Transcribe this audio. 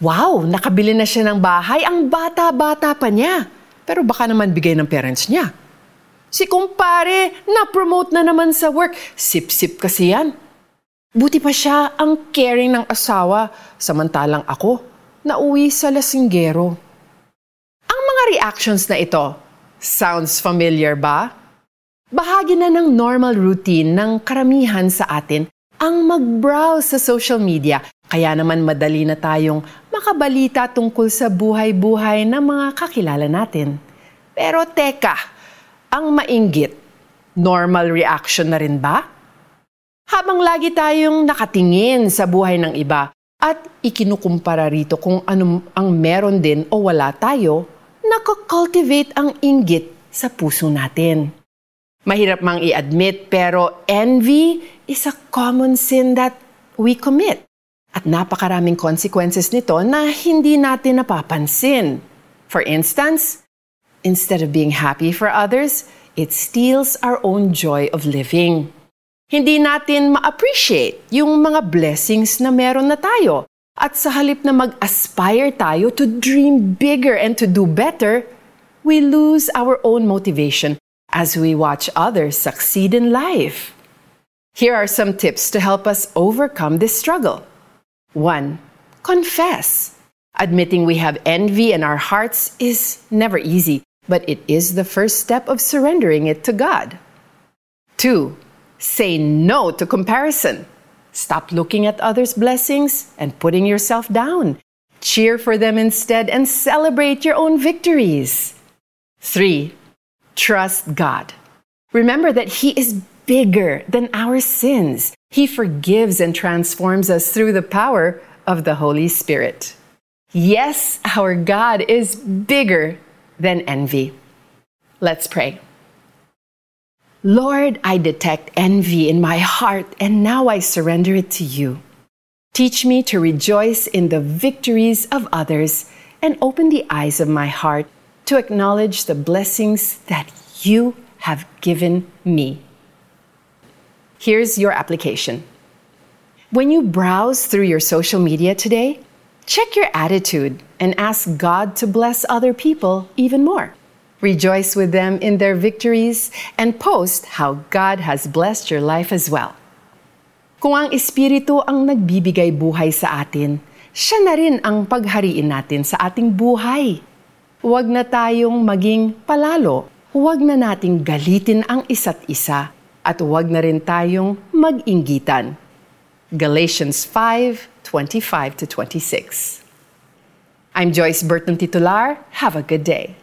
Wow, nakabili na siya ng bahay. Ang bata-bata pa niya. Pero baka naman bigay ng parents niya. Si kumpare, na-promote na naman sa work. Sip-sip kasi yan. Buti pa siya ang caring ng asawa, samantalang ako, nauwi sa lasinggero. Ang mga reactions na ito, sounds familiar ba? Bahagi na ng normal routine ng karamihan sa atin ang mag-browse sa social media. Kaya naman madali na tayong makabalita tungkol sa buhay-buhay ng mga kakilala natin. Pero teka, ang mainggit, normal reaction na rin ba? Habang lagi tayong nakatingin sa buhay ng iba at ikinukumpara rito kung ano ang meron din o wala tayo, nakakultivate ang inggit sa puso natin. Mahirap mang i-admit pero envy is a common sin that we commit. At napakaraming consequences nito na hindi natin napapansin. For instance, instead of being happy for others, it steals our own joy of living hindi natin ma-appreciate yung mga blessings na meron na tayo. At sa halip na mag-aspire tayo to dream bigger and to do better, we lose our own motivation as we watch others succeed in life. Here are some tips to help us overcome this struggle. 1. Confess. Admitting we have envy in our hearts is never easy, but it is the first step of surrendering it to God. 2 Say no to comparison. Stop looking at others' blessings and putting yourself down. Cheer for them instead and celebrate your own victories. 3. Trust God. Remember that He is bigger than our sins. He forgives and transforms us through the power of the Holy Spirit. Yes, our God is bigger than envy. Let's pray. Lord, I detect envy in my heart, and now I surrender it to you. Teach me to rejoice in the victories of others and open the eyes of my heart to acknowledge the blessings that you have given me. Here's your application. When you browse through your social media today, check your attitude and ask God to bless other people even more. Rejoice with them in their victories and post how God has blessed your life as well. Kung ang Espiritu ang nagbibigay buhay sa atin, siya na rin ang paghariin natin sa ating buhay. Huwag na tayong maging palalo. Huwag na nating galitin ang isa't isa. At huwag na rin tayong mag-inggitan. Galatians 5:25 to 26. I'm Joyce Burton Titular. Have a good day.